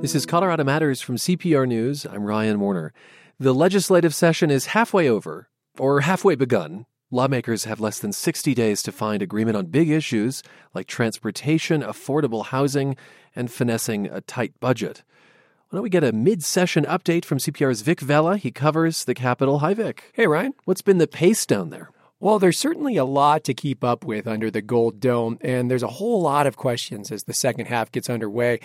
This is Colorado Matters from CPR News. I'm Ryan Warner. The legislative session is halfway over, or halfway begun. Lawmakers have less than 60 days to find agreement on big issues like transportation, affordable housing, and finessing a tight budget. Why don't we get a mid session update from CPR's Vic Vela? He covers the Capitol. Hi, Vic. Hey, Ryan. What's been the pace down there? Well, there's certainly a lot to keep up with under the Gold Dome, and there's a whole lot of questions as the second half gets underway.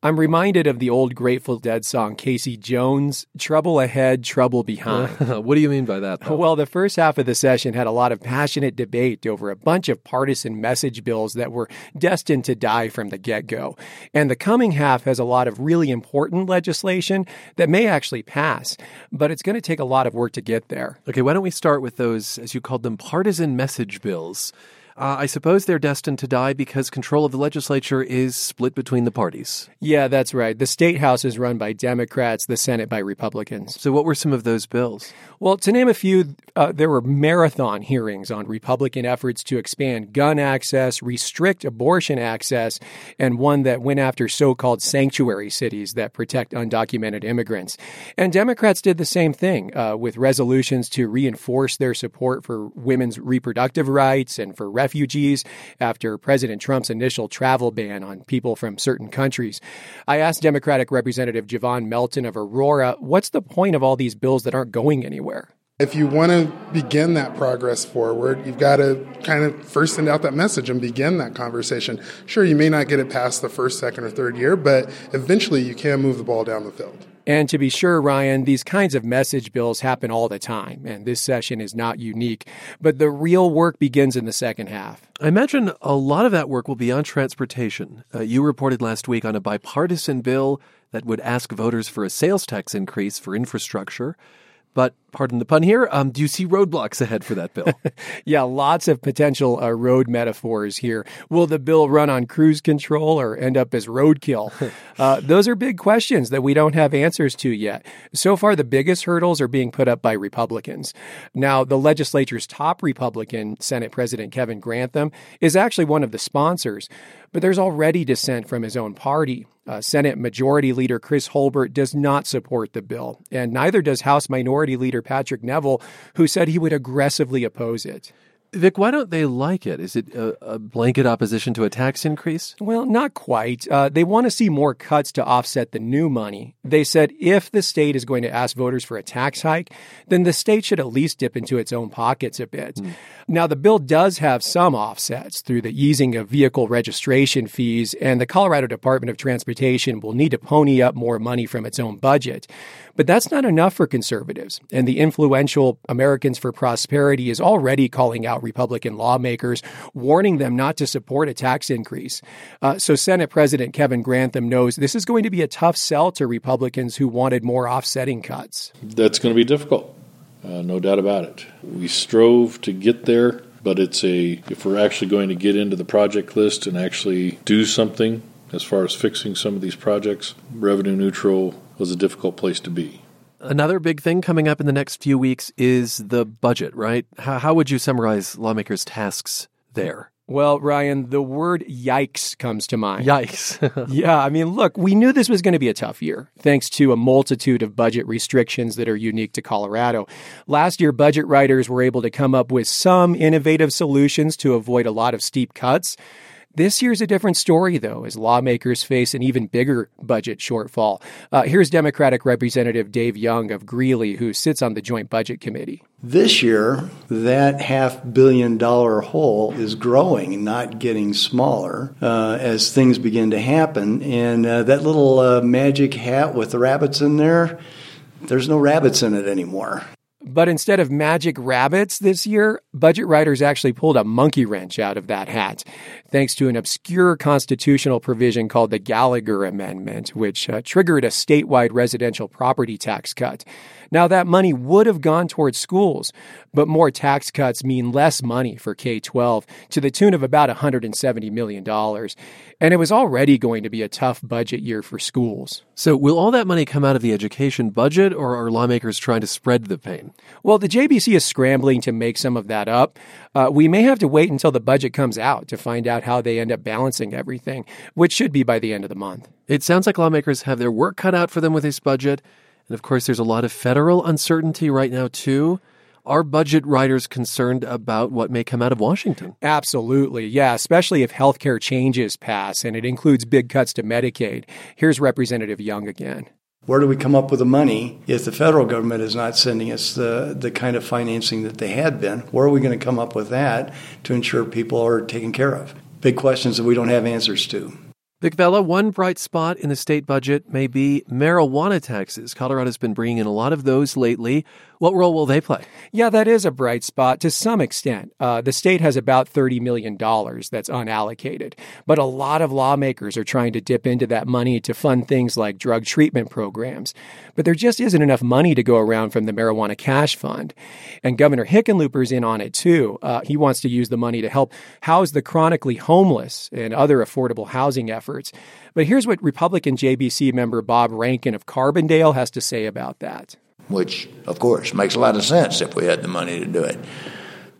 I'm reminded of the old Grateful Dead song, Casey Jones, Trouble Ahead, Trouble Behind. what do you mean by that? Though? Well, the first half of the session had a lot of passionate debate over a bunch of partisan message bills that were destined to die from the get go. And the coming half has a lot of really important legislation that may actually pass, but it's going to take a lot of work to get there. Okay, why don't we start with those, as you called them, partisan message bills? Uh, I suppose they're destined to die because control of the legislature is split between the parties. Yeah, that's right. The state house is run by Democrats, the Senate by Republicans. So, what were some of those bills? Well, to name a few, uh, there were marathon hearings on Republican efforts to expand gun access, restrict abortion access, and one that went after so called sanctuary cities that protect undocumented immigrants. And Democrats did the same thing uh, with resolutions to reinforce their support for women's reproductive rights and for refugees after President Trump's initial travel ban on people from certain countries. I asked Democratic Representative Jovan Melton of Aurora, what's the point of all these bills that aren't going anywhere? If you want to begin that progress forward, you've got to kind of first send out that message and begin that conversation. Sure, you may not get it past the first, second, or third year, but eventually you can move the ball down the field. And to be sure, Ryan, these kinds of message bills happen all the time, and this session is not unique. But the real work begins in the second half. I imagine a lot of that work will be on transportation. Uh, you reported last week on a bipartisan bill that would ask voters for a sales tax increase for infrastructure. But pardon the pun here, um, do you see roadblocks ahead for that bill? yeah, lots of potential uh, road metaphors here. Will the bill run on cruise control or end up as roadkill? uh, those are big questions that we don't have answers to yet. So far, the biggest hurdles are being put up by Republicans. Now, the legislature's top Republican, Senate President Kevin Grantham, is actually one of the sponsors, but there's already dissent from his own party. Uh, Senate Majority Leader Chris Holbert does not support the bill, and neither does House Minority Leader Patrick Neville, who said he would aggressively oppose it. Vic, why don't they like it? Is it a, a blanket opposition to a tax increase? Well, not quite. Uh, they want to see more cuts to offset the new money. They said if the state is going to ask voters for a tax hike, then the state should at least dip into its own pockets a bit. Mm. Now, the bill does have some offsets through the easing of vehicle registration fees, and the Colorado Department of Transportation will need to pony up more money from its own budget. But that's not enough for conservatives, and the influential Americans for Prosperity is already calling out Republican lawmakers, warning them not to support a tax increase. Uh, so Senate President Kevin Grantham knows this is going to be a tough sell to Republicans who wanted more offsetting cuts. That's going to be difficult, uh, no doubt about it. We strove to get there, but it's a if we're actually going to get into the project list and actually do something as far as fixing some of these projects, revenue neutral was a difficult place to be. Another big thing coming up in the next few weeks is the budget, right? How, how would you summarize lawmakers' tasks there? Well, Ryan, the word yikes comes to mind. Yikes. yeah, I mean, look, we knew this was going to be a tough year, thanks to a multitude of budget restrictions that are unique to Colorado. Last year, budget writers were able to come up with some innovative solutions to avoid a lot of steep cuts. This year's a different story, though, as lawmakers face an even bigger budget shortfall. Uh, here's Democratic Representative Dave Young of Greeley, who sits on the Joint Budget Committee. This year, that half billion dollar hole is growing, not getting smaller uh, as things begin to happen. And uh, that little uh, magic hat with the rabbits in there, there's no rabbits in it anymore. But instead of magic rabbits this year, budget writers actually pulled a monkey wrench out of that hat, thanks to an obscure constitutional provision called the Gallagher Amendment, which uh, triggered a statewide residential property tax cut. Now, that money would have gone towards schools, but more tax cuts mean less money for K 12 to the tune of about $170 million. And it was already going to be a tough budget year for schools. So, will all that money come out of the education budget, or are lawmakers trying to spread the pain? Well, the JBC is scrambling to make some of that up. Uh, we may have to wait until the budget comes out to find out how they end up balancing everything, which should be by the end of the month. It sounds like lawmakers have their work cut out for them with this budget. And of course, there's a lot of federal uncertainty right now, too. Are budget writers concerned about what may come out of Washington? Absolutely. Yeah, especially if healthcare changes pass and it includes big cuts to Medicaid. Here's Representative Young again. Where do we come up with the money if the federal government is not sending us the, the kind of financing that they had been? Where are we going to come up with that to ensure people are taken care of? Big questions that we don't have answers to. Vic Vela, one bright spot in the state budget may be marijuana taxes. Colorado's been bringing in a lot of those lately. What role will they play? Yeah, that is a bright spot to some extent. Uh, the state has about $30 million that's unallocated, but a lot of lawmakers are trying to dip into that money to fund things like drug treatment programs. But there just isn't enough money to go around from the Marijuana Cash Fund. And Governor Hickenlooper's in on it too. Uh, he wants to use the money to help house the chronically homeless and other affordable housing efforts. But here's what Republican JBC member Bob Rankin of Carbondale has to say about that which, of course, makes a lot of sense if we had the money to do it.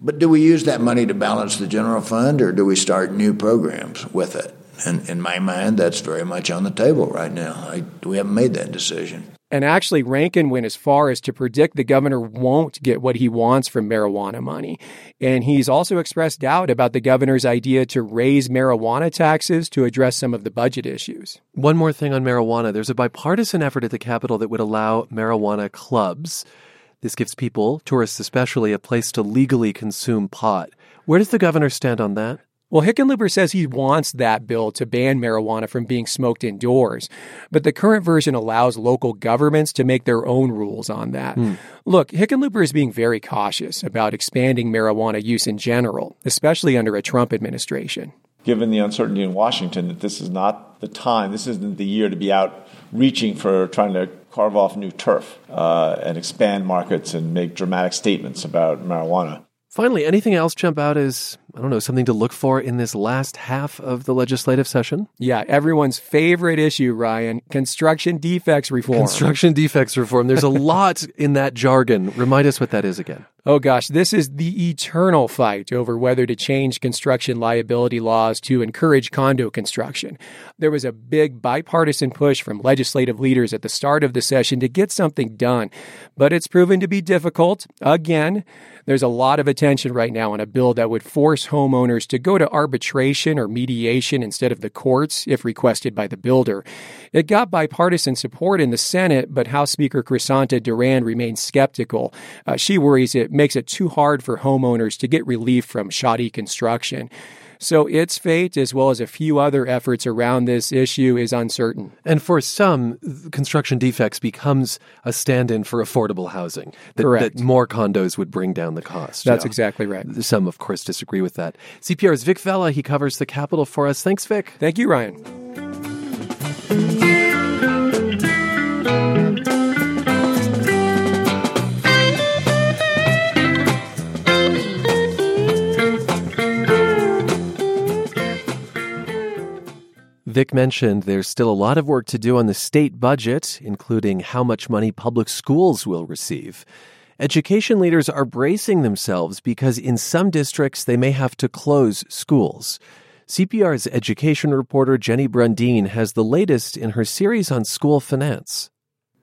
But do we use that money to balance the general fund or do we start new programs with it? And in my mind, that's very much on the table right now. I, we haven't made that decision. And actually, Rankin went as far as to predict the governor won't get what he wants from marijuana money. And he's also expressed doubt about the governor's idea to raise marijuana taxes to address some of the budget issues. One more thing on marijuana there's a bipartisan effort at the Capitol that would allow marijuana clubs. This gives people, tourists especially, a place to legally consume pot. Where does the governor stand on that? Well, Hickenlooper says he wants that bill to ban marijuana from being smoked indoors, but the current version allows local governments to make their own rules on that. Hmm. Look, Hickenlooper is being very cautious about expanding marijuana use in general, especially under a Trump administration. Given the uncertainty in Washington that this is not the time, this isn't the year to be out reaching for trying to carve off new turf uh, and expand markets and make dramatic statements about marijuana. Finally, anything else jump out as, I don't know, something to look for in this last half of the legislative session? Yeah, everyone's favorite issue, Ryan construction defects reform. Construction defects reform. There's a lot in that jargon. Remind us what that is again. Oh gosh, this is the eternal fight over whether to change construction liability laws to encourage condo construction. There was a big bipartisan push from legislative leaders at the start of the session to get something done, but it's proven to be difficult again. There's a lot of attention right now on a bill that would force homeowners to go to arbitration or mediation instead of the courts if requested by the builder. It got bipartisan support in the Senate, but House Speaker Crisanta Duran remains skeptical. Uh, she worries it makes it too hard for homeowners to get relief from shoddy construction. So its fate, as well as a few other efforts around this issue, is uncertain. And for some, construction defects becomes a stand-in for affordable housing. That, Correct. That more condos would bring down the cost. That's yeah. exactly right. Some, of course, disagree with that. CPR's Vic Vela, he covers the capital for us. Thanks, Vic. Thank you, Ryan. Vic mentioned there's still a lot of work to do on the state budget, including how much money public schools will receive. Education leaders are bracing themselves because in some districts they may have to close schools. CPR's education reporter Jenny Brundin has the latest in her series on school finance.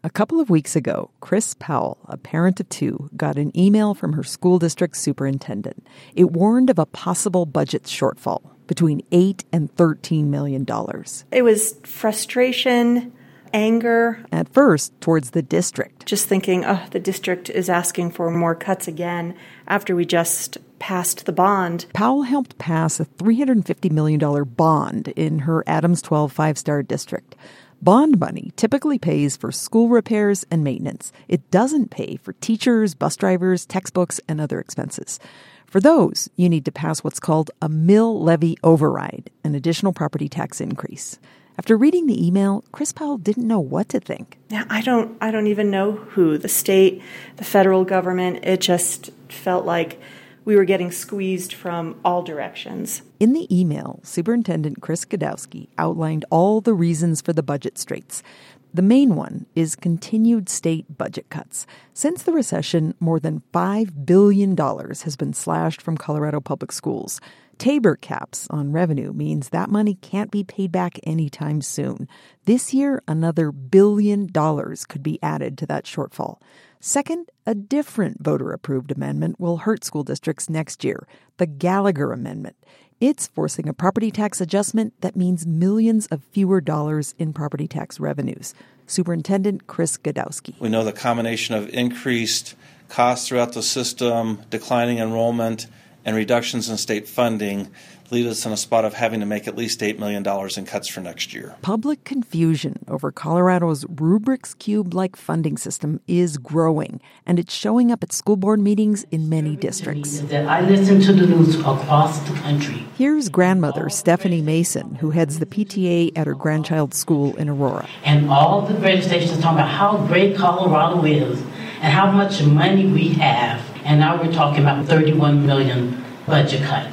A couple of weeks ago, Chris Powell, a parent of two, got an email from her school district superintendent. It warned of a possible budget shortfall between 8 and 13 million dollars. It was frustration, anger at first towards the district. Just thinking, "Oh, the district is asking for more cuts again after we just passed the bond." Powell helped pass a 350 million dollar bond in her Adams 12 five-star district. Bond money typically pays for school repairs and maintenance. It doesn't pay for teachers, bus drivers, textbooks, and other expenses. For those, you need to pass what's called a mill levy override, an additional property tax increase. After reading the email, Chris Powell didn't know what to think. Yeah, I don't I don't even know who, the state, the federal government, it just felt like we were getting squeezed from all directions. In the email, Superintendent Chris Gdowski outlined all the reasons for the budget straits. The main one is continued state budget cuts. Since the recession, more than $5 billion has been slashed from Colorado public schools. Tabor caps on revenue means that money can't be paid back anytime soon. This year, another billion dollars could be added to that shortfall. Second, a different voter approved amendment will hurt school districts next year the Gallagher Amendment. It's forcing a property tax adjustment that means millions of fewer dollars in property tax revenues. Superintendent Chris Gdowski. We know the combination of increased costs throughout the system, declining enrollment, and reductions in state funding leave us in a spot of having to make at least $8 million in cuts for next year. Public confusion over Colorado's Rubik's Cube like funding system is growing, and it's showing up at school board meetings in many districts. I listen to the news across the country. Here's grandmother Stephanie Mason, who heads the PTA at her grandchild's school in Aurora. And all the radio stations talking about how great Colorado is and how much money we have. And now we're talking about 31 million budget cut.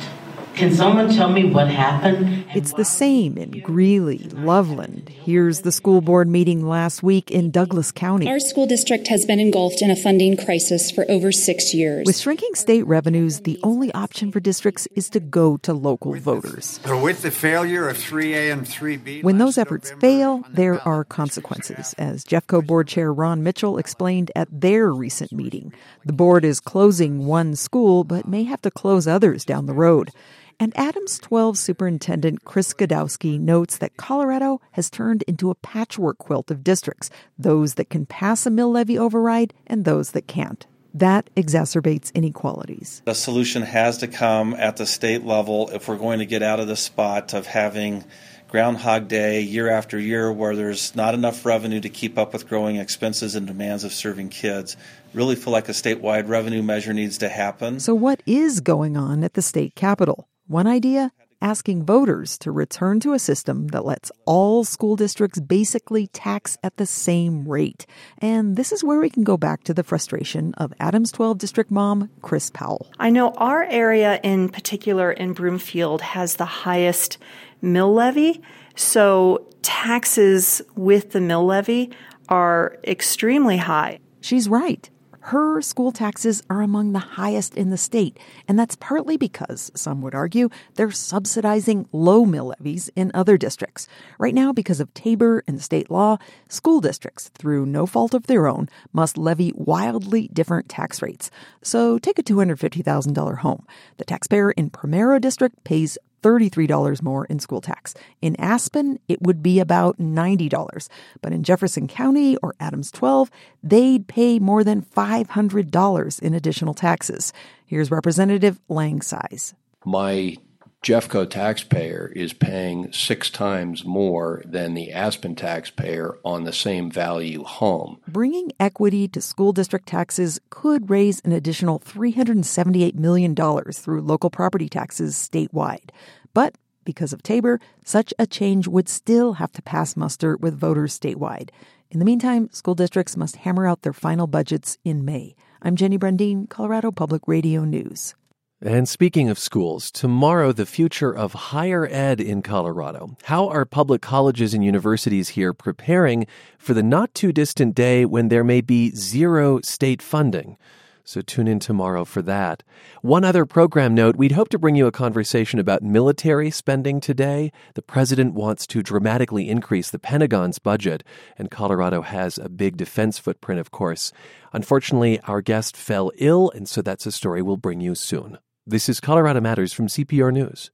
Can someone tell me what happened? It's the same in Greeley, Loveland. Here's the school board meeting last week in Douglas County. Our school district has been engulfed in a funding crisis for over six years. With shrinking state revenues, the only option for districts is to go to local voters. with the failure of 3A and 3B. When those efforts fail, there are consequences, as Jeffco board chair Ron Mitchell explained at their recent meeting. The board is closing one school, but may have to close others down the road. And Adams 12 Superintendent Chris Gdowski notes that Colorado has turned into a patchwork quilt of districts, those that can pass a mill levy override and those that can't. That exacerbates inequalities. The solution has to come at the state level if we're going to get out of the spot of having Groundhog Day year after year where there's not enough revenue to keep up with growing expenses and demands of serving kids. Really feel like a statewide revenue measure needs to happen. So, what is going on at the state capitol? One idea asking voters to return to a system that lets all school districts basically tax at the same rate. And this is where we can go back to the frustration of Adams 12 district mom, Chris Powell. I know our area in particular in Broomfield has the highest mill levy. So taxes with the mill levy are extremely high. She's right her school taxes are among the highest in the state, and that's partly because, some would argue, they're subsidizing low mill levies in other districts. Right now, because of Tabor and state law, school districts, through no fault of their own, must levy wildly different tax rates. So take a $250,000 home. The taxpayer in Primero District pays $33 more in school tax. In Aspen, it would be about $90. But in Jefferson County or Adams 12, they'd pay more than $500 in additional taxes. Here's Representative Lang Sias. My Jeffco taxpayer is paying six times more than the Aspen taxpayer on the same value home. Bringing equity to school district taxes could raise an additional $378 million through local property taxes statewide. But because of Tabor, such a change would still have to pass muster with voters statewide. In the meantime, school districts must hammer out their final budgets in May. I'm Jenny Brundin, Colorado Public Radio News. And speaking of schools, tomorrow the future of higher ed in Colorado. How are public colleges and universities here preparing for the not too distant day when there may be zero state funding? So tune in tomorrow for that. One other program note we'd hope to bring you a conversation about military spending today. The president wants to dramatically increase the Pentagon's budget, and Colorado has a big defense footprint, of course. Unfortunately, our guest fell ill, and so that's a story we'll bring you soon. This is Colorado Matters from CPR News.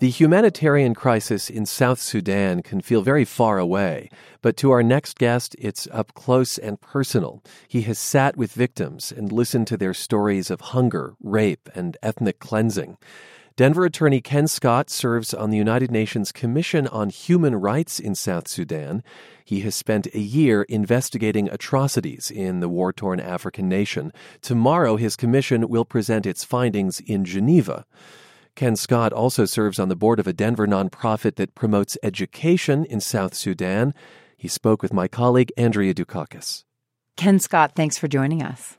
The humanitarian crisis in South Sudan can feel very far away, but to our next guest, it's up close and personal. He has sat with victims and listened to their stories of hunger, rape, and ethnic cleansing. Denver attorney Ken Scott serves on the United Nations Commission on Human Rights in South Sudan. He has spent a year investigating atrocities in the war torn African nation. Tomorrow, his commission will present its findings in Geneva. Ken Scott also serves on the board of a Denver nonprofit that promotes education in South Sudan. He spoke with my colleague Andrea Dukakis. Ken Scott, thanks for joining us.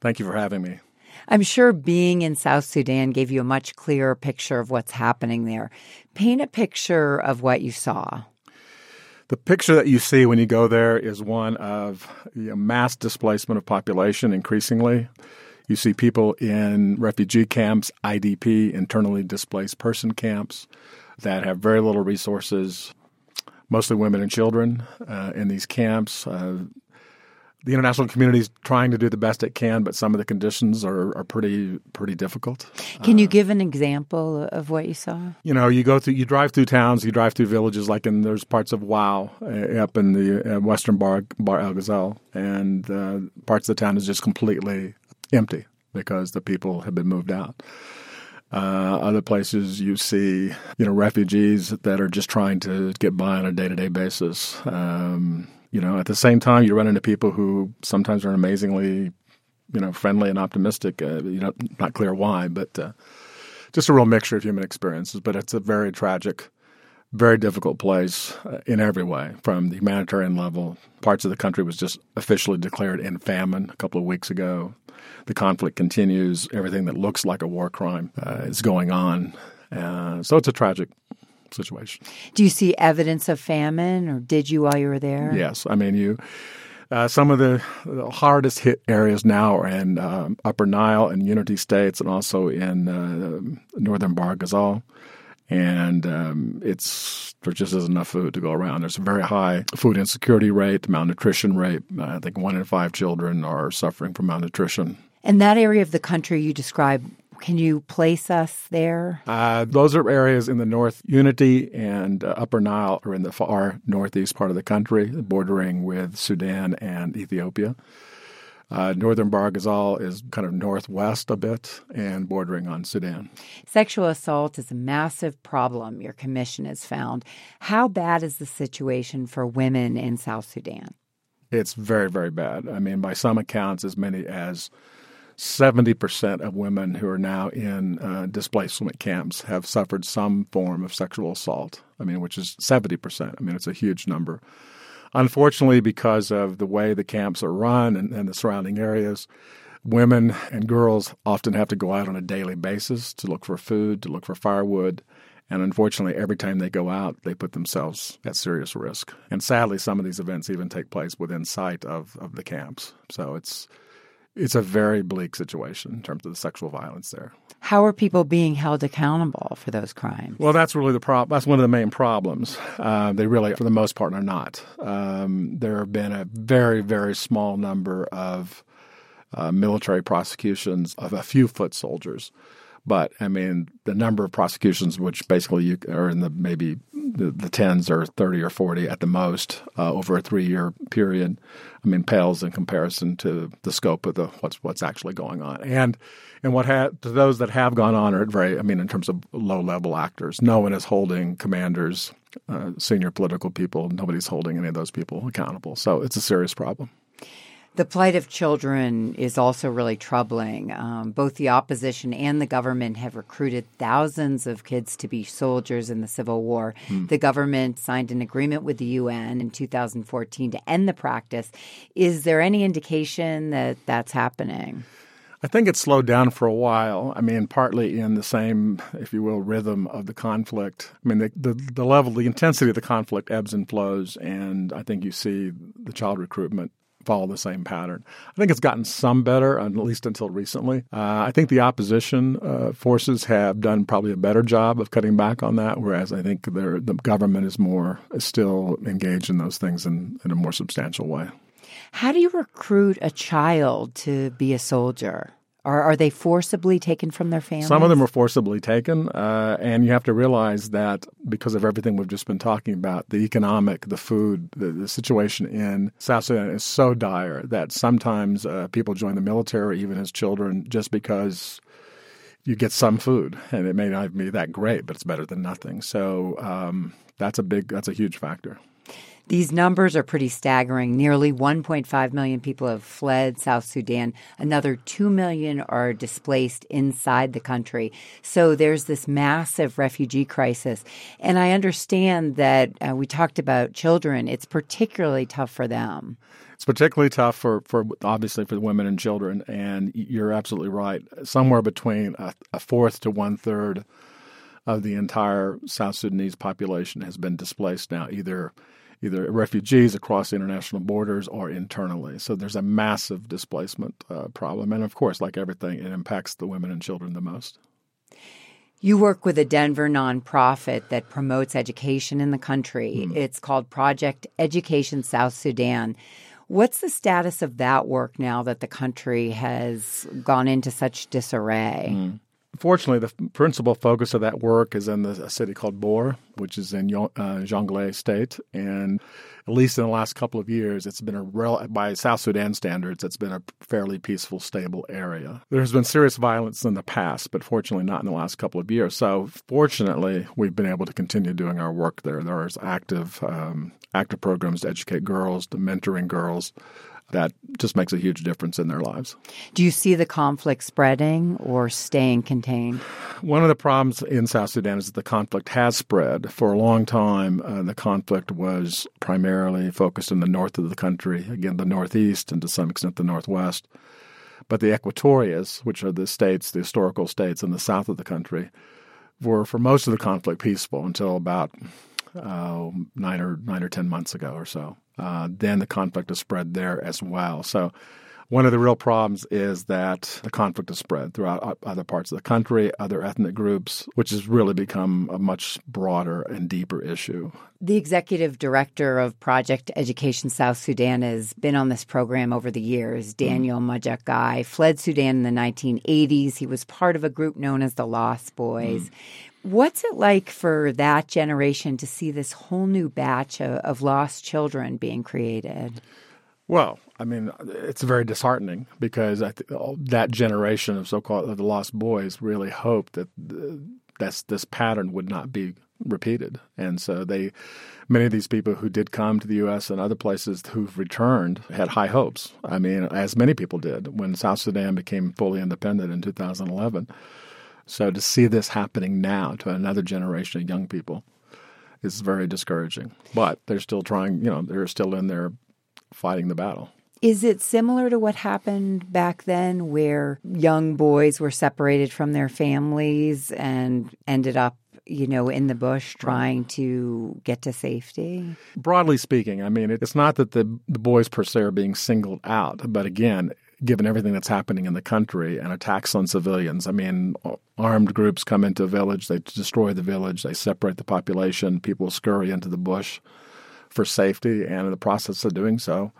Thank you for having me. I'm sure being in South Sudan gave you a much clearer picture of what's happening there. Paint a picture of what you saw. The picture that you see when you go there is one of you know, mass displacement of population increasingly. You see people in refugee camps, IDP, internally displaced person camps, that have very little resources, mostly women and children uh, in these camps. Uh, the international community is trying to do the best it can, but some of the conditions are, are pretty pretty difficult. Can you uh, give an example of what you saw? You know, you go through, you drive through towns, you drive through villages, like in there's parts of Wau uh, up in the uh, western Bar, Bahr El Ghazal, and uh, parts of the town is just completely empty because the people have been moved out. Uh, other places you see, you know, refugees that are just trying to get by on a day to day basis. Um, you know, at the same time, you run into people who sometimes are amazingly, you know, friendly and optimistic. Uh, you know, not clear why, but uh, just a real mixture of human experiences. But it's a very tragic, very difficult place uh, in every way. From the humanitarian level, parts of the country was just officially declared in famine a couple of weeks ago. The conflict continues. Everything that looks like a war crime uh, is going on. Uh, so it's a tragic situation. Do you see evidence of famine, or did you while you were there? Yes, I mean you. Uh, some of the, the, hardest hit areas now are in um, Upper Nile and Unity states, and also in uh, northern Bahr Ghazal. And um, it's there just isn't enough food to go around. There's a very high food insecurity rate, malnutrition rate. Uh, I think one in five children are suffering from malnutrition. And that area of the country you describe can you place us there? Uh, those are areas in the North Unity and uh, Upper Nile are in the far northeast part of the country, bordering with Sudan and Ethiopia. Uh, northern Bahr Ghazal is kind of northwest a bit and bordering on Sudan. Sexual assault is a massive problem your commission has found. How bad is the situation for women in South Sudan? It's very, very bad. I mean, by some accounts, as many as 70% of women who are now in uh, displacement camps have suffered some form of sexual assault. I mean, which is 70%. I mean, it's a huge number. Unfortunately, because of the way the camps are run and, and the surrounding areas, women and girls often have to go out on a daily basis to look for food, to look for firewood. And unfortunately, every time they go out, they put themselves at serious risk. And sadly, some of these events even take place within sight of, of the camps. So it's it's a very bleak situation in terms of the sexual violence there. How are people being held accountable for those crimes? Well, that's really the problem. That's one of the main problems. Uh, they really, for the most part, are not. Um, there have been a very, very small number of uh, military prosecutions of a few foot soldiers. But I mean, the number of prosecutions, which basically you, are in the maybe the, the tens or 30 or 40 at the most uh, over a three year period, I mean, pales in comparison to the scope of the what's what's actually going on. And and what ha- to those that have gone on are very, I mean, in terms of low level actors, no one is holding commanders, uh, senior political people. Nobody's holding any of those people accountable. So it's a serious problem. The plight of children is also really troubling. Um, both the opposition and the government have recruited thousands of kids to be soldiers in the Civil War. Hmm. The government signed an agreement with the UN in 2014 to end the practice. Is there any indication that that's happening? I think it slowed down for a while. I mean, partly in the same, if you will, rhythm of the conflict. I mean, the, the, the level, the intensity of the conflict ebbs and flows, and I think you see the child recruitment follow the same pattern. I think it's gotten some better, at least until recently. Uh, I think the opposition uh, forces have done probably a better job of cutting back on that, whereas I think the government is more is still engaged in those things in, in a more substantial way. How do you recruit a child to be a soldier? Or are they forcibly taken from their families? Some of them are forcibly taken, uh, and you have to realize that because of everything we've just been talking about, the economic, the food, the, the situation in South Sudan is so dire that sometimes uh, people join the military, even as children, just because you get some food, and it may not be that great, but it's better than nothing. So um, that's a big, that's a huge factor. These numbers are pretty staggering. Nearly 1.5 million people have fled South Sudan. Another 2 million are displaced inside the country. So there's this massive refugee crisis. And I understand that uh, we talked about children. It's particularly tough for them. It's particularly tough for, for obviously for the women and children. And you're absolutely right. Somewhere between a, a fourth to one third of the entire South Sudanese population has been displaced now, either either refugees across international borders or internally. So there's a massive displacement uh, problem, and of course, like everything, it impacts the women and children the most. You work with a Denver nonprofit that promotes education in the country. Mm. It's called Project Education South Sudan. What's the status of that work now that the country has gone into such disarray? Mm. Fortunately, the principal focus of that work is in the, a city called Bor, which is in uh, Jonglei State. And at least in the last couple of years, it's been a rel- by South Sudan standards, it's been a fairly peaceful, stable area. There's been serious violence in the past, but fortunately not in the last couple of years. So fortunately, we've been able to continue doing our work there. There's active um, active programs to educate girls, to mentoring girls that just makes a huge difference in their lives. Do you see the conflict spreading or staying contained? One of the problems in South Sudan is that the conflict has spread. For a long time, uh, the conflict was primarily focused in the north of the country, again, the northeast, and to some extent the northwest. But the Equatorias, which are the states, the historical states in the south of the country, were for most of the conflict peaceful until about uh, nine or nine or ten months ago or so. Uh, then the conflict is spread there as well. So one of the real problems is that the conflict is spread throughout other parts of the country, other ethnic groups, which has really become a much broader and deeper issue. The executive director of Project Education South Sudan has been on this program over the years. Mm-hmm. Daniel mm. Majak fled Sudan in the 1980s. He was part of a group known as the Lost Boys. Mm. What's it like for that generation to see this whole new batch of, of lost children being created? Well, I mean, it's very disheartening because th- that generation of so-called of the lost boys really hoped that uh, that's this pattern would not be repeated, and so they, many of these people who did come to the U.S. and other places who've returned had high hopes. I mean, as many people did when South Sudan became fully independent in 2011. So to see this happening now to another generation of young people is very discouraging. But they're still trying, you know, they're still in there fighting the battle. Is it similar to what happened back then where young boys were separated from their families and ended up you know, in the bush trying to get to safety? Broadly speaking, I mean, it's not that the, the boys per se are being singled out, but again, given everything that's happening in the country and attacks on civilians. I mean, armed groups come into a village, they destroy the village, they separate the population, people scurry into the bush for safety, and in the process of doing so,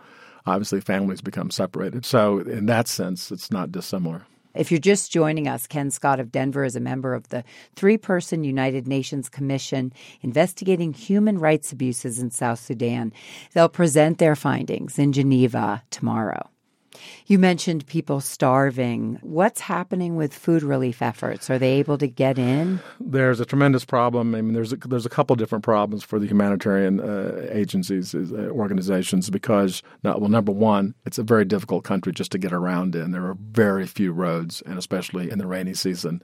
obviously families become separated. So, in that sense, it's not dissimilar. If you're just joining us, Ken Scott of Denver is a member of the three person United Nations Commission investigating human rights abuses in South Sudan. They'll present their findings in Geneva tomorrow. You mentioned people starving. What's happening with food relief efforts? Are they able to get in? There's a tremendous problem. I mean, there's a, there's a couple different problems for the humanitarian uh, agencies, uh, organizations, because well, number one, it's a very difficult country just to get around in. There are very few roads, and especially in the rainy season,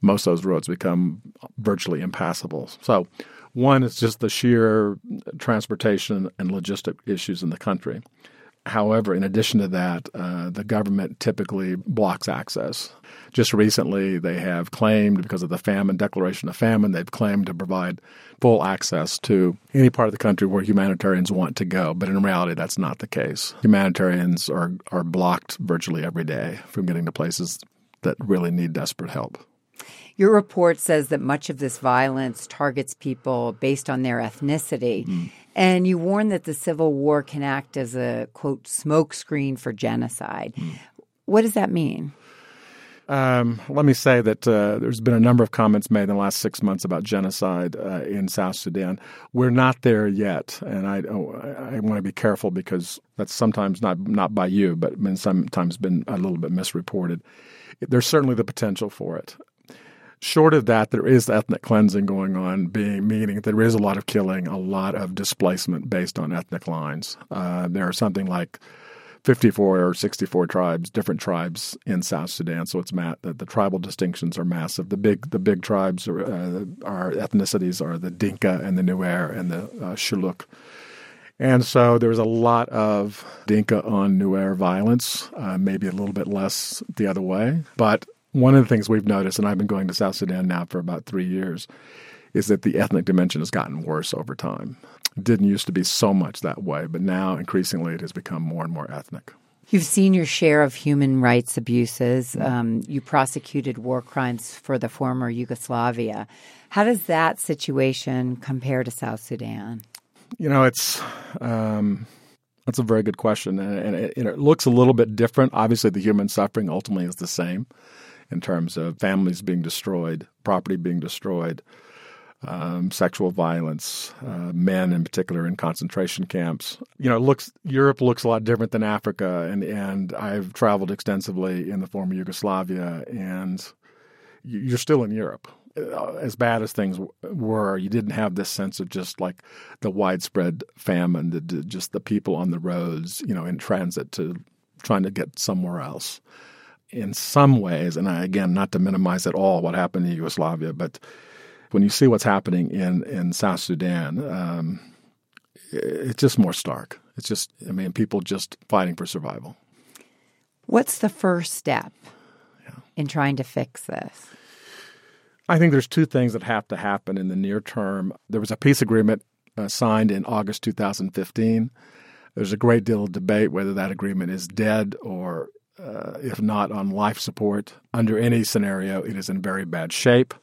most of those roads become virtually impassable. So. One is just the sheer transportation and logistic issues in the country. However, in addition to that, uh, the government typically blocks access. Just recently, they have claimed, because of the famine, declaration of famine, they've claimed to provide full access to any part of the country where humanitarians want to go. But in reality, that's not the case. Humanitarians are, are blocked virtually every day from getting to places that really need desperate help. Your report says that much of this violence targets people based on their ethnicity. Mm. And you warn that the Civil War can act as a, quote, smokescreen for genocide. Mm. What does that mean? Um, let me say that uh, there's been a number of comments made in the last six months about genocide uh, in South Sudan. We're not there yet, and I, oh, I want to be careful because that's sometimes not not by you, but sometimes been a little bit misreported. There's certainly the potential for it short of that, there is ethnic cleansing going on, being meaning there is a lot of killing, a lot of displacement based on ethnic lines. Uh, there are something like 54 or 64 tribes, different tribes in South Sudan. So it's ma- the, the tribal distinctions are massive. The big the big tribes are, uh, are ethnicities are the Dinka and the Nuer and the uh, Shilluk. And so there was a lot of Dinka on Nuer violence, uh, maybe a little bit less the other way. But one of the things we've noticed, and I've been going to South Sudan now for about three years, is that the ethnic dimension has gotten worse over time. It didn't used to be so much that way, but now increasingly it has become more and more ethnic. You've seen your share of human rights abuses. Um, you prosecuted war crimes for the former Yugoslavia. How does that situation compare to South Sudan? You know, it's um, that's a very good question, and, and it, it, looks a little bit different. Obviously, the human suffering ultimately is the same in terms of families being destroyed, property being destroyed, um, sexual violence, uh, men in particular in concentration camps. You know, looks Europe looks a lot different than Africa, and and I've traveled extensively in the former Yugoslavia, and you're still in Europe. Uh, as bad as things were, you didn't have this sense of just like the widespread famine, the, just the people on the roads, you know, in transit to trying to get somewhere else. In some ways, and I, again, not to minimize at all what happened in Yugoslavia, but when you see what's happening in, in South Sudan, um, it's just more stark. It's just, I mean, people just fighting for survival. What's the first step yeah. in trying to fix this? I think there's two things that have to happen in the near term. There was a peace agreement uh, signed in August 2015. There's a great deal of debate whether that agreement is dead or, uh, if not, on life support. Under any scenario, it is in very bad shape.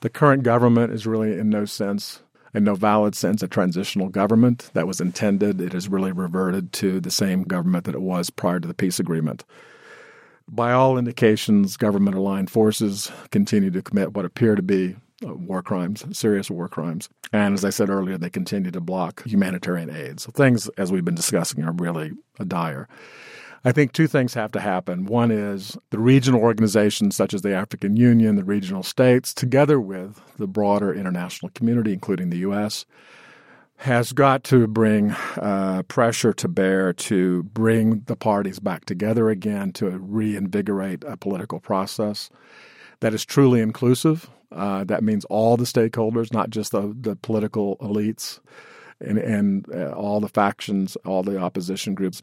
The current government is really, in no sense, in no valid sense, a transitional government that was intended. It has really reverted to the same government that it was prior to the peace agreement. By all indications, government aligned forces continue to commit what appear to be uh, war crimes, serious war crimes. And as I said earlier, they continue to block humanitarian aid. So things, as we've been discussing, are really dire. I think two things have to happen. One is the regional organizations such as the African Union, the regional states, together with the broader international community, including the U.S., has got to bring uh, pressure to bear to bring the parties back together again to reinvigorate a political process that is truly inclusive. Uh, that means all the stakeholders, not just the, the political elites and, and uh, all the factions, all the opposition groups.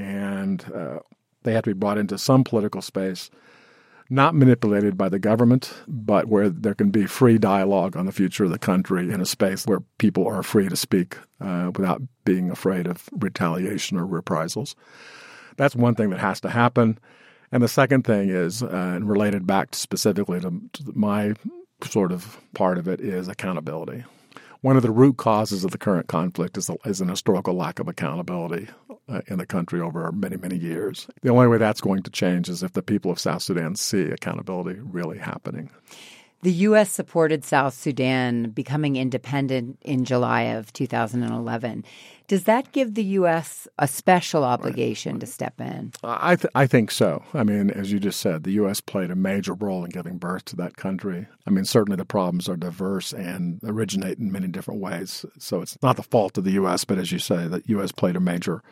And uh, they have to be brought into some political space not manipulated by the government, but where there can be free dialogue on the future of the country in a space where people are free to speak uh, without being afraid of retaliation or reprisals. That's one thing that has to happen. And the second thing is, uh, and related back specifically to, to my sort of part of it, is accountability one of the root causes of the current conflict is, a, is an historical lack of accountability uh, in the country over many, many years. The only way that's going to change is if the people of South Sudan see accountability really happening. The U.S. supported South Sudan becoming independent in July of 2011. Does that give the U.S. a special obligation right. to step in? I, th- I think so. I mean, as you just said, the U.S. played a major role in giving birth to that country. I mean, certainly the problems are diverse and originate in many different ways. So it's not the fault of the U.S., but as you say, the U.S. played a major role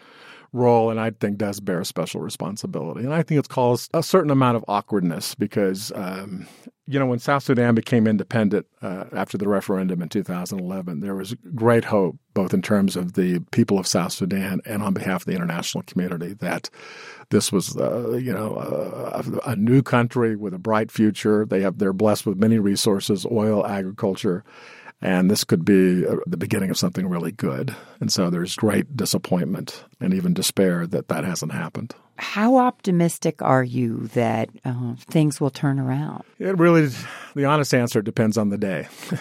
and I think does bear special responsibility. And I think it's caused a certain amount of awkwardness because um, you know, when South Sudan became independent uh, after the referendum in 2011, there was great hope, both in terms of the people of South Sudan and on behalf of the international community, that this was, uh, you know, a, a, new country with a bright future. They have they're blessed with many resources, oil, agriculture, and this could be uh, the beginning of something really good. And so there's great disappointment and even despair that that hasn't happened. How optimistic are you that uh, things will turn around? It really, the honest answer depends on the day.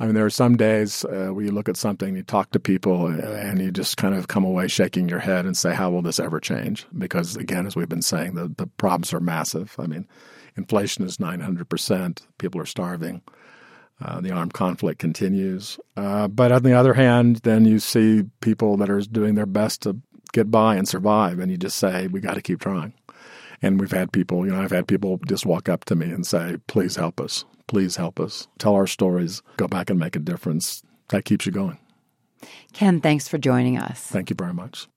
I mean, there are some days uh, where you look at something, you talk to people, uh, and you just kind of come away shaking your head and say, How will this ever change? Because, again, as we've been saying, the, the problems are massive. I mean, inflation is 900%, people are starving. Uh, the armed conflict continues. Uh, but on the other hand, then you see people that are doing their best to get by and survive, and you just say, we got to keep trying. And we've had people, you know, I've had people just walk up to me and say, please help us. Please help us. Tell our stories. Go back and make a difference. That keeps you going. Ken, thanks for joining us. Thank you very much.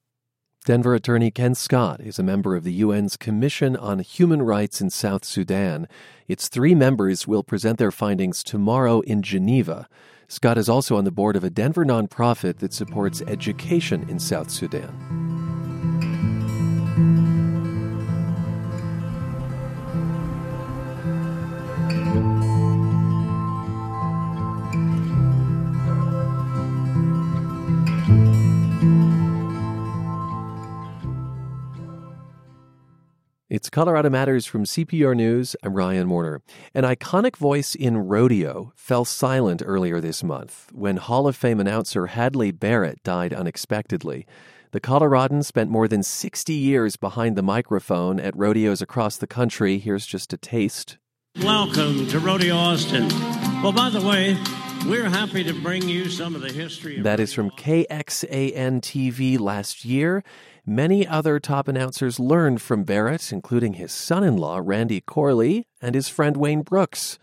Denver attorney Ken Scott is a member of the UN's Commission on Human Rights in South Sudan. Its three members will present their findings tomorrow in Geneva. Scott is also on the board of a Denver nonprofit that supports education in South Sudan. It's Colorado Matters from CPR News. I'm Ryan Warner. An iconic voice in rodeo fell silent earlier this month when Hall of Fame announcer Hadley Barrett died unexpectedly. The Coloradan spent more than 60 years behind the microphone at rodeos across the country. Here's just a taste. Welcome to Rodeo Austin. Well, by the way, we're happy to bring you some of the history. That is from KXAN TV last year. Many other top announcers learned from Barrett, including his son in law, Randy Corley, and his friend Wayne Brooks.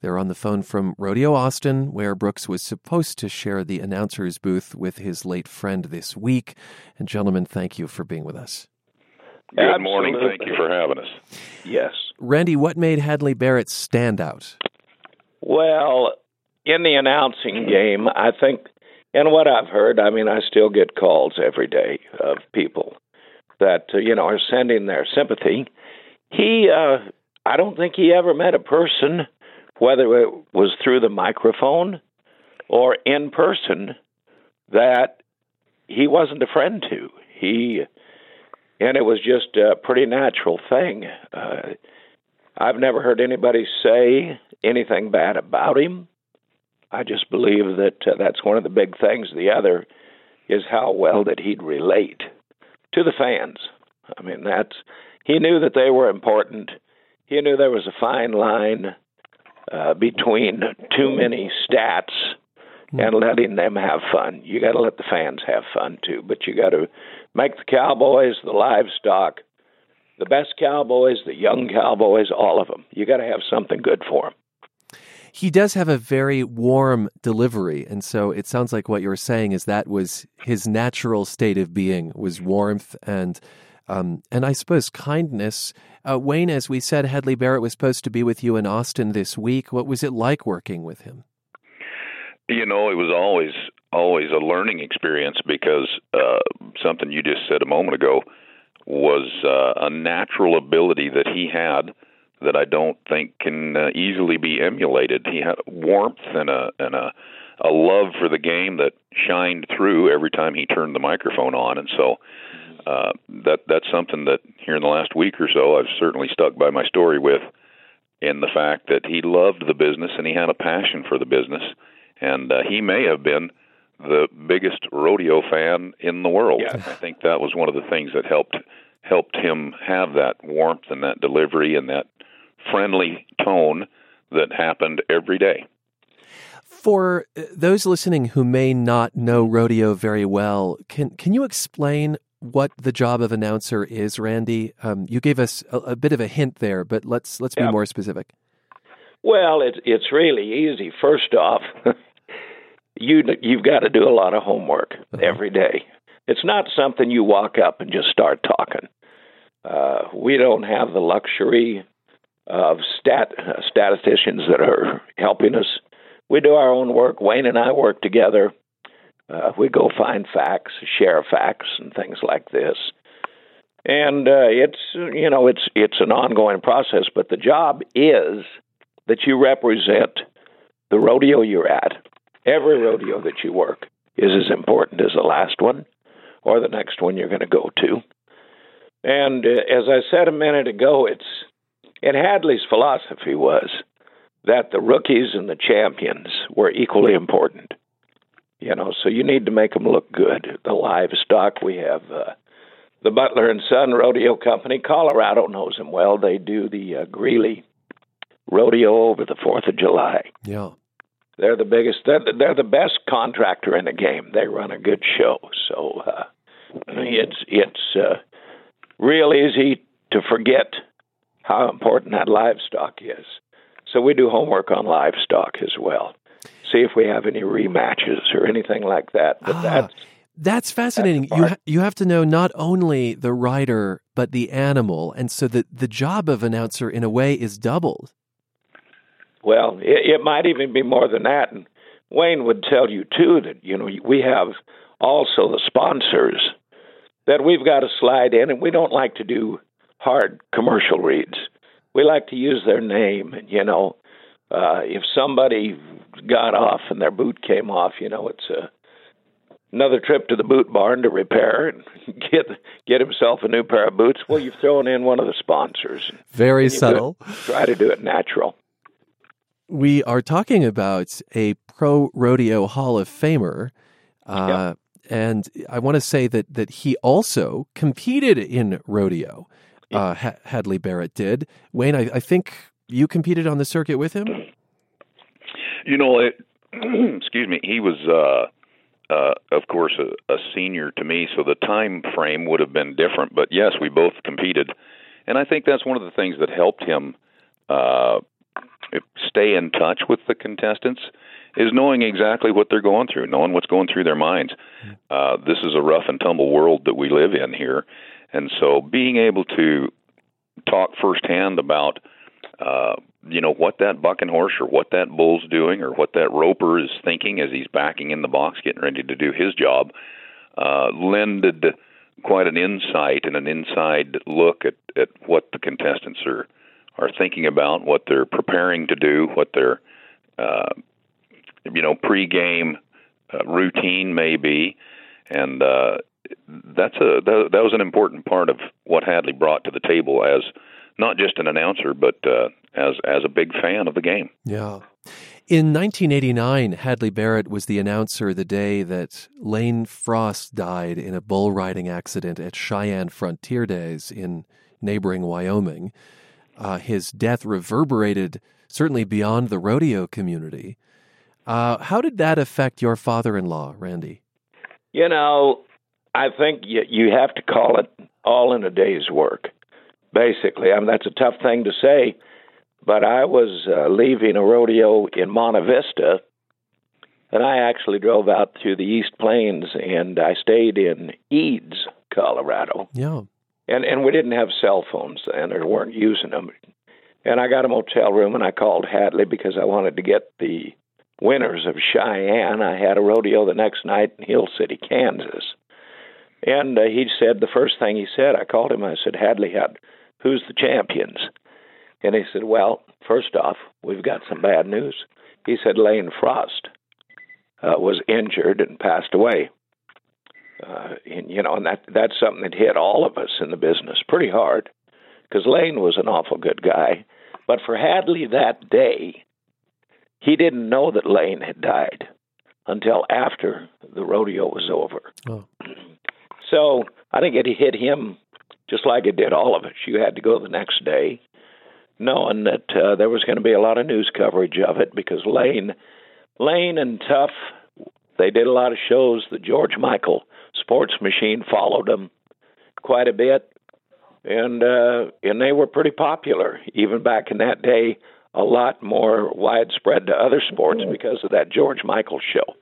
They're on the phone from Rodeo Austin, where Brooks was supposed to share the announcer's booth with his late friend this week. And, gentlemen, thank you for being with us. Good Absolutely. morning. Thank you for having us. Yes. Randy, what made Hadley Barrett stand out? Well, in the announcing game, I think and what I've heard, I mean, I still get calls every day of people that uh, you know are sending their sympathy. He, uh, I don't think he ever met a person, whether it was through the microphone or in person, that he wasn't a friend to. He, and it was just a pretty natural thing. Uh, I've never heard anybody say anything bad about him. I just believe that uh, that's one of the big things. The other is how well that he'd relate to the fans. I mean, that's he knew that they were important. He knew there was a fine line uh, between too many stats and letting them have fun. You got to let the fans have fun too, but you got to make the Cowboys, the livestock, the best Cowboys, the young Cowboys, all of them. You got to have something good for them he does have a very warm delivery and so it sounds like what you're saying is that was his natural state of being was warmth and um, and I suppose kindness. Uh, Wayne, as we said, Hadley Barrett was supposed to be with you in Austin this week. What was it like working with him? You know, it was always always a learning experience because uh, something you just said a moment ago was uh, a natural ability that he had that I don't think can uh, easily be emulated. He had warmth and a and a a love for the game that shined through every time he turned the microphone on, and so uh, that that's something that here in the last week or so I've certainly stuck by my story with, in the fact that he loved the business and he had a passion for the business, and uh, he may have been the biggest rodeo fan in the world. Yeah. I think that was one of the things that helped helped him have that warmth and that delivery and that friendly tone that happened every day. For uh, those listening who may not know rodeo very well, can can you explain what the job of announcer is, Randy? Um, you gave us a, a, bit of a hint there, but let's let's be more specific. Well, it's it's really easy. First off, you you've got to do a lot of homework uh-huh. every day. It's not something you walk up and just start talking. Uh, we don't have the luxury of stat statisticians that are helping us. We do our own work. Wayne and I work together. Uh, we go find facts, share facts, and things like this. And uh, it's you know it's it's an ongoing process, but the job is that you represent the rodeo you're at. Every rodeo that you work is as important as the last one or the next one you're going to go to. And uh, as I said a minute ago, it's and Hadley's philosophy was that the rookies and the champions were equally important. You know, so you need to make them look good. The livestock, we have uh, the Beutler and Son Rodeo Company. Colorado knows them well. They do the uh, Greeley Rodeo over the Fourth of July. Yeah, they're the biggest. They're the, they're the best contractor in the game. They run a good show. So uh, it's it's uh, real easy to forget how important that livestock is. So we do homework on livestock as well. See if we have any rematches or anything like that. But Ah, that's That's fascinating. you ha- you have to know not only the rider but the animal, and so the the job of announcer in a way is doubled. Well, it, it might even be more than that. And Wayne would tell you too that you know we have also the sponsors that we've got to slide in, and we don't like to do hard commercial reads. We like to use their name, and you know, uh, if somebody got off and their boot came off, you know, it's a another trip to the boot barn to repair and get get himself a new pair of boots. Well, you've thrown in one of the sponsors. Very do it- subtle. try to do it natural. We are talking about a pro rodeo Hall of Famer. Uh, And I want to say that, that he also competed in rodeo. Uh, ha- Hadley Barrett did. Wayne, I, I think you competed on the circuit with him. You know, it, excuse me. He was, uh, uh, of course, a, a senior to me, so the time frame would have been different. But yes, we both competed, and I think that's one of the things that helped him uh, stay in touch with the contestants is knowing exactly what they're going through, knowing what's going through their minds. Uh, this is a rough and tumble world that we live in here, and so being able to talk firsthand about uh, you know what that bucking horse or what that bull's doing or what that roper is thinking as he's backing in the box getting ready to do his job uh, lended quite an insight and an inside look at, at what the contestants are are thinking about what they're preparing to do what their uh, you know pre-game uh, routine may be. And uh, that's a that, that was an important part of what Hadley brought to the table as not just an announcer, but uh, as as a big fan of the game. Yeah. In 1989, Hadley Barrett was the announcer the day that Lane Frost died in a bull riding accident at Cheyenne Frontier Days in neighboring Wyoming. Uh, his death reverberated certainly beyond the rodeo community. Uh, how did that affect your father in law, Randy? You know, I think you, you have to call it all in a day's work. Basically, I mean that's a tough thing to say, but I was uh, leaving a rodeo in Monte Vista, and I actually drove out to the East Plains and I stayed in Eads, Colorado. Yeah. and and we didn't have cell phones then or weren't using them and i got a motel room and i called hadley because i wanted to get the winners of cheyenne i had a rodeo the next night in hill city kansas and uh, he said the first thing he said i called him i said hadley who's the champions and he said well first off we've got some bad news he said lane frost uh, was injured and passed away uh, and you know, and that that's something that hit all of us in the business pretty hard, because Lane was an awful good guy, but for Hadley that day, he didn't know that Lane had died until after the rodeo was over. Oh. So I think it hit him just like it did all of us. You had to go the next day, knowing that uh, there was going to be a lot of news coverage of it because Lane, Lane and Tuff, they did a lot of shows. The George Michael Sports Machine followed them quite a bit, and uh, and they were pretty popular even back in that day. A lot more widespread to other sports because of that George Michael show.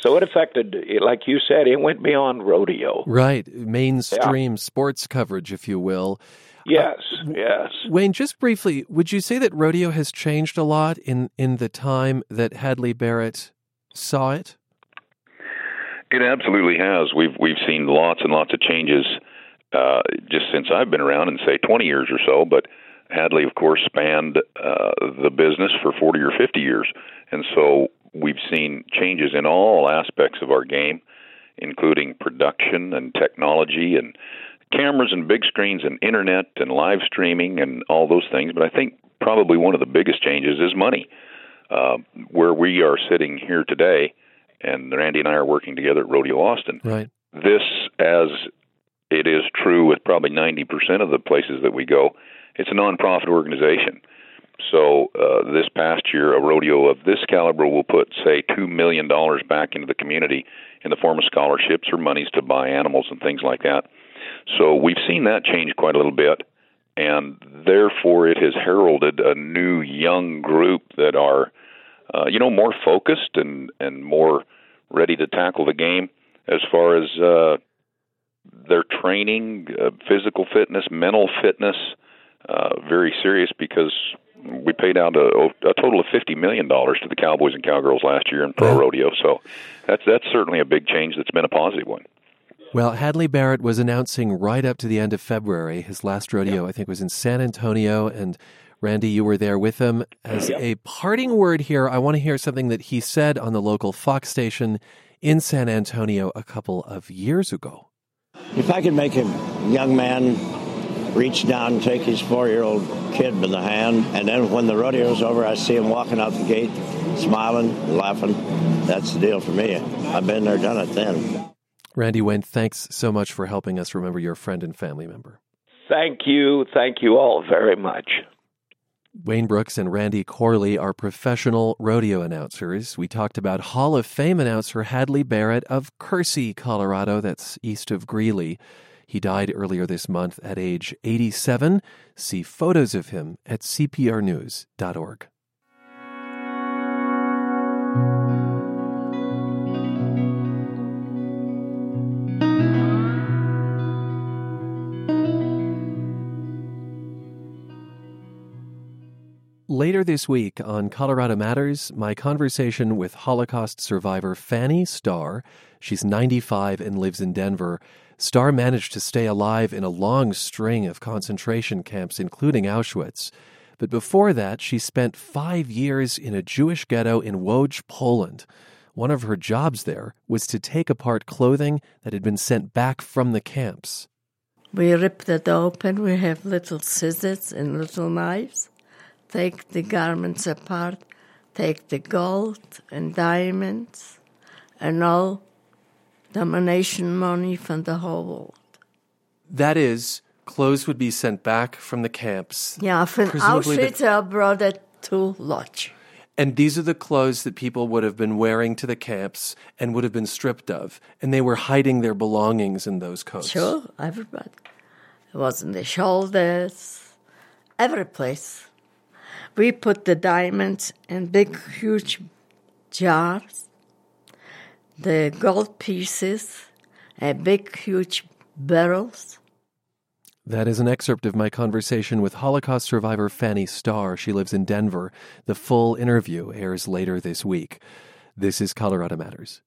So it affected, like you said, it went beyond rodeo. Right. Mainstream sports coverage, if you will. Yes, yes. Wayne, just briefly, would you say that rodeo has changed a lot in, in the time that Hadley Barrett saw it? It absolutely has. We've we've seen lots and lots of changes uh, just since I've been around, in say 20 years or so. But Hadley, of course, spanned uh, the business for 40 or 50 years, and so we've seen changes in all aspects of our game, including production and technology and cameras and big screens and internet and live streaming and all those things. But I think probably one of the biggest changes is money. Uh, where we are sitting here today, and Randy and I are working together at Rodeo Austin. Right. This, as it is true with probably 90% of the places that we go, it's a nonprofit organization. So uh, this past year, a rodeo of this caliber will put, say, two million dollars back into the community in the form of scholarships or monies to buy animals and things like that. So we've seen that change quite a little bit, and therefore it has heralded a new young group that are, uh, you know, more focused and and more ready to tackle the game as far as uh, their training, uh, physical fitness, mental fitness, uh, very serious because we paid out a, a total of fifty million dollars to the Cowboys and Cowgirls last year in pro rodeo. So that's that's certainly a big change. That's been a positive one. Well, Hadley Barrett was announcing right up to the end of February. His last rodeo, I think, was in San Antonio, and Randy, you were there with him. As a parting word here, I want to hear something that he said on the local Fox station in San Antonio a couple of years ago. If I could make a young man reach down and take his four year old kid by the hand, and then when the rodeo's over, I see him walking out the gate, smiling, laughing, that's the deal for me. I've been there, done it then. Randy Wayne, thanks so much for helping us remember your friend and family member. Thank you. Thank you all very much. Wayne Brooks and Randy Corley are professional rodeo announcers. We talked about Hall of Fame announcer Hadley Barrett of Kersey, Colorado, that's east of Greeley. He died earlier this month at age 87. See photos of him at cprnews.org. Later this week on Colorado Matters, my conversation with Holocaust survivor Fanny Starr. She's 95 and lives in Denver. Starr managed to stay alive in a long string of concentration camps, including Auschwitz. But before that, she spent five years in a Jewish ghetto in Łódź, Poland. One of her jobs there was to take apart clothing that had been sent back from the camps. We ripped it open. We have little scissors and little knives take the garments apart, take the gold and diamonds and all domination money from the whole world. That is, clothes would be sent back from the camps. Yeah, from Auschwitz, the... I brought it to Lodz. And these are the clothes that people would have been wearing to the camps and would have been stripped of. And they were hiding their belongings in those coats. Sure, everybody. It was in the shoulders, every place. We put the diamonds in big, huge jars, the gold pieces in big, huge barrels. That is an excerpt of my conversation with Holocaust survivor Fanny Starr. She lives in Denver. The full interview airs later this week. This is Colorado Matters.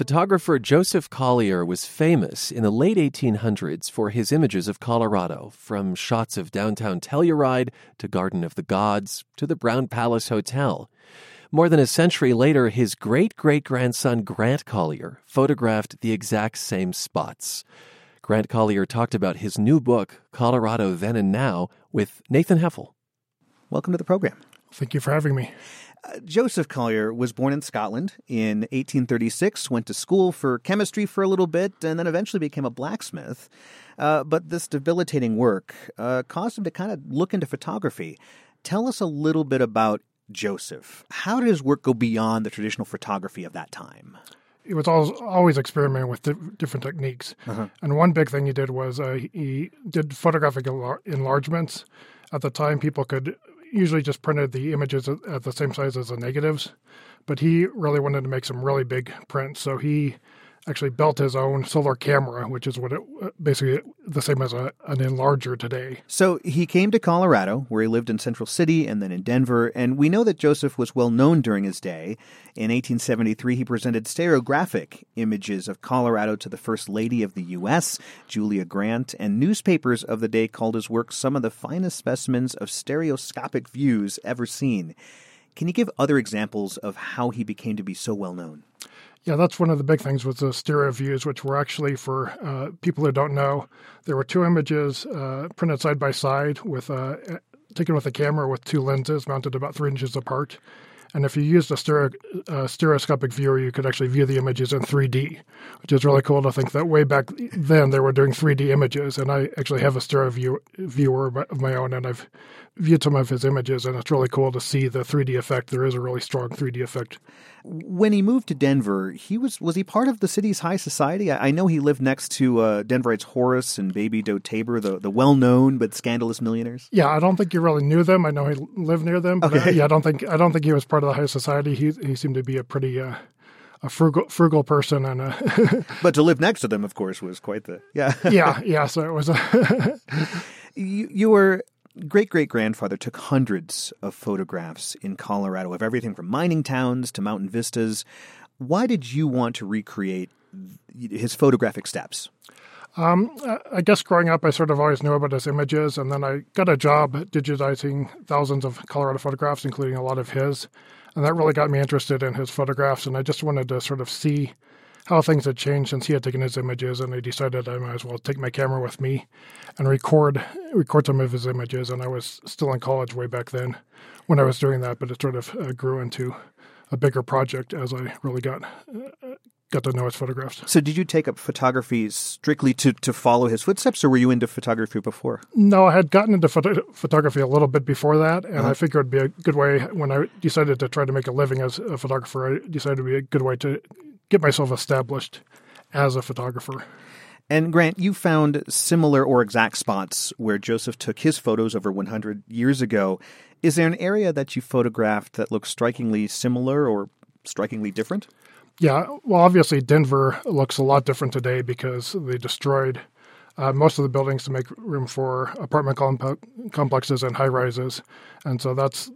Photographer Joseph Collier was famous in the late 1800s for his images of Colorado, from shots of downtown Telluride to Garden of the Gods to the Brown Palace Hotel. More than a century later, his great great grandson Grant Collier photographed the exact same spots. Grant Collier talked about his new book, Colorado Then and Now, with Nathan Heffel. Welcome to the program. Thank you for having me. Joseph Collier was born in Scotland in 1836, went to school for chemistry for a little bit, and then eventually became a blacksmith. Uh, but this debilitating work uh, caused him to kind of look into photography. Tell us a little bit about Joseph. How did his work go beyond the traditional photography of that time? He was always experimenting with different techniques. Uh-huh. And one big thing he did was uh, he did photographic enlargements. At the time, people could usually just printed the images at the same size as the negatives, but he really wanted to make some really big prints. So he actually built his own solar camera, which is what it basically the same as a, an enlarger today. So he came to Colorado, where he lived in Central City and then in Denver, and we know that Joseph was well known during his day. In 1873, he presented stereographic images of Colorado to the First Lady of the U.S., Julia Grant, and newspapers of the day called his work some of the finest specimens of stereoscopic views ever seen. Can you give other examples of how he became to be so well known? Yeah, that's one of the big things with the stereo views, which were actually for uh, people who don't know. There were two images uh, printed side by side with uh, taken with a camera with two lenses mounted about three inches apart, And if you used a stereo, uh, stereoscopic viewer, you could actually view the images in 3D, which is really cool to think that way back then they were doing 3D images. And I actually have a stereo view, viewer of my own, and I've viewed some of his images, and it's really cool to see the 3D effect. There is a really strong 3D effect. When he moved to Denver, he was was he part of the city's high society? I, I know he lived next to uh, Denverites Horace and Baby Doe Tabor, the, the well known but scandalous millionaires. Yeah, I don't think you really knew them. I know he lived near them. But Okay. I, yeah, I don't think I don't think he was part of the high society. He he seemed to be a pretty uh, a frugal frugal person and a But to live next to them, of course, was quite the yeah yeah yeah. So it was a you, your great great grandfather took hundreds of photographs in Colorado of everything from mining towns to mountain vistas. Why did you want to recreate his photographic steps? Um, I- guess growing up, I sort of always knew about his images, and then I got a job digitizing thousands of Colorado photographs, including a lot of his, and that really got me interested in his photographs. And I just wanted to sort of see how things had changed since he had taken his images, and I decided I might as well take my camera with me and record record some of his images. And I was still in college way back then when I was doing that, but it sort of uh, grew into a bigger project as I really got uh, got to know his photographs. So, did you take up photography strictly to, to follow his footsteps, or were you into photography before? No, I had gotten into photo- photography a little bit before that, and Uh-huh. I figured it'd be a good way when I decided to try to make a living as a photographer. I decided it'd be a good way to get myself established as a photographer. And Grant, you found similar or exact spots where Joseph took his photos over 100 years ago. Is there an area that you photographed that looks strikingly similar or strikingly different? Yeah, well, obviously Denver looks a lot different today because they destroyed uh, most of the buildings to make room for apartment comp- complexes and high rises, and so that's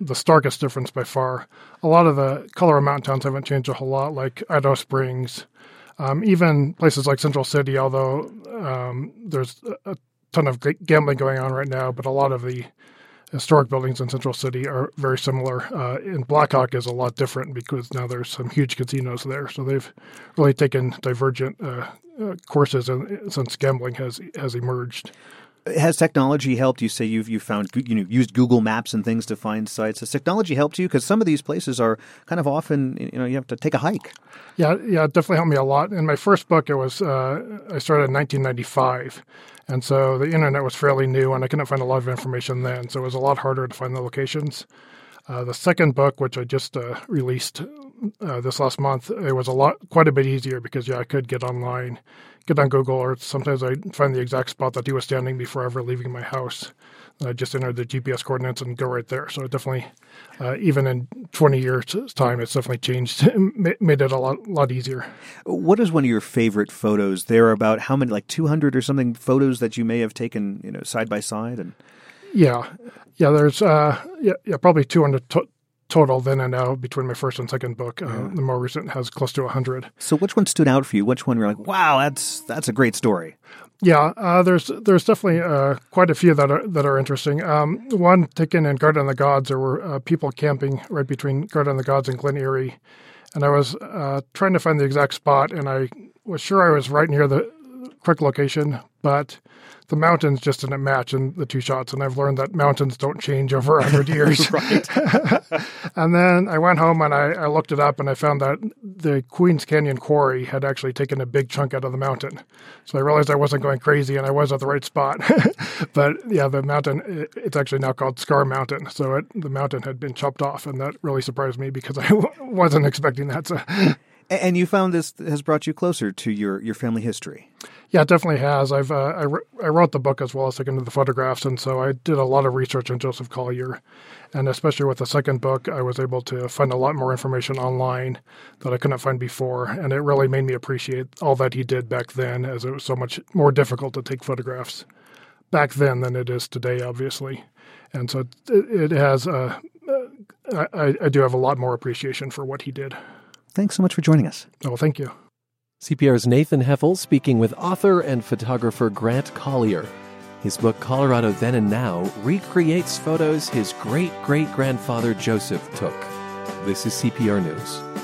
the starkest difference by far. A lot of the Colorado mountain towns haven't changed a whole lot, like Idaho Springs, um, even places like Central City. Although um, there's a ton of gambling going on right now, but a lot of the historic buildings in Central City are very similar. Uh, in Black Hawk is a lot different because now there's some huge casinos there. So they've really taken divergent uh, uh, courses in, since gambling has has emerged. Has technology helped you? Say you've you found you know used Google Maps and things to find sites. Has technology helped you? Because some of these places are kind of often you know you have to take a hike. Yeah, yeah, it definitely helped me a lot. In my first book, it was uh, I started in 1995, and so the internet was fairly new, and I couldn't find a lot of information then, so it was a lot harder to find the locations. Uh, the second book, which I just uh, released uh, this last month, it was a lot, quite a bit easier because yeah, I could get online, get on Google, or sometimes I find the exact spot that he was standing before ever leaving my house. I just enter the GPS coordinates and go right there. So it definitely, uh, even in 20 years time, it's definitely changed, made it a lot, lot easier. What is one of your favorite photos? There are about how many, like two hundred or something photos that you may have taken, you know, side by side, and Yeah, yeah. There's uh, yeah, yeah, probably 200 to- total then and now between my first and second book. Uh, The more recent has close to 100. So, which one stood out for you? Which one you're like, wow, that's that's a great story. Yeah, uh, there's there's definitely uh, quite a few that are that are interesting. Um, one taken in Garden of the Gods, there were uh, people camping right between Garden of the Gods and Glen Eyrie, and I was uh, trying to find the exact spot, and I was sure I was right near the correct location, but the mountains just didn't match in the two shots, and I've learned that mountains don't change over a hundred years. right. and then I went home and I, I looked it up and I found that the Queens Canyon Quarry had actually taken a big chunk out of the mountain. So I realized I wasn't going crazy and I was at the right spot. but yeah, the mountain, it, it's actually now called Scar Mountain. So it, the mountain had been chopped off and that really surprised me because I w- wasn't expecting that. So And you found this has brought you closer to your your family history. Yeah, it definitely has. I've uh, I, wr- I wrote the book as well as taken to the photographs, and so I did a lot of research on Joseph Collier, and especially with the second book, I was able to find a lot more information online that I couldn't find before, and it really made me appreciate all that he did back then, as it was so much more difficult to take photographs back then than it is today, obviously, and so it, it has. Uh, uh, I, I do have a lot more appreciation for what he did. Thanks so much for joining us. Oh, thank you. CPR's Nathan Heffel speaking with author and photographer Grant Collier. His book, Colorado Then and Now, recreates photos his great great grandfather Joseph took. This is CPR News.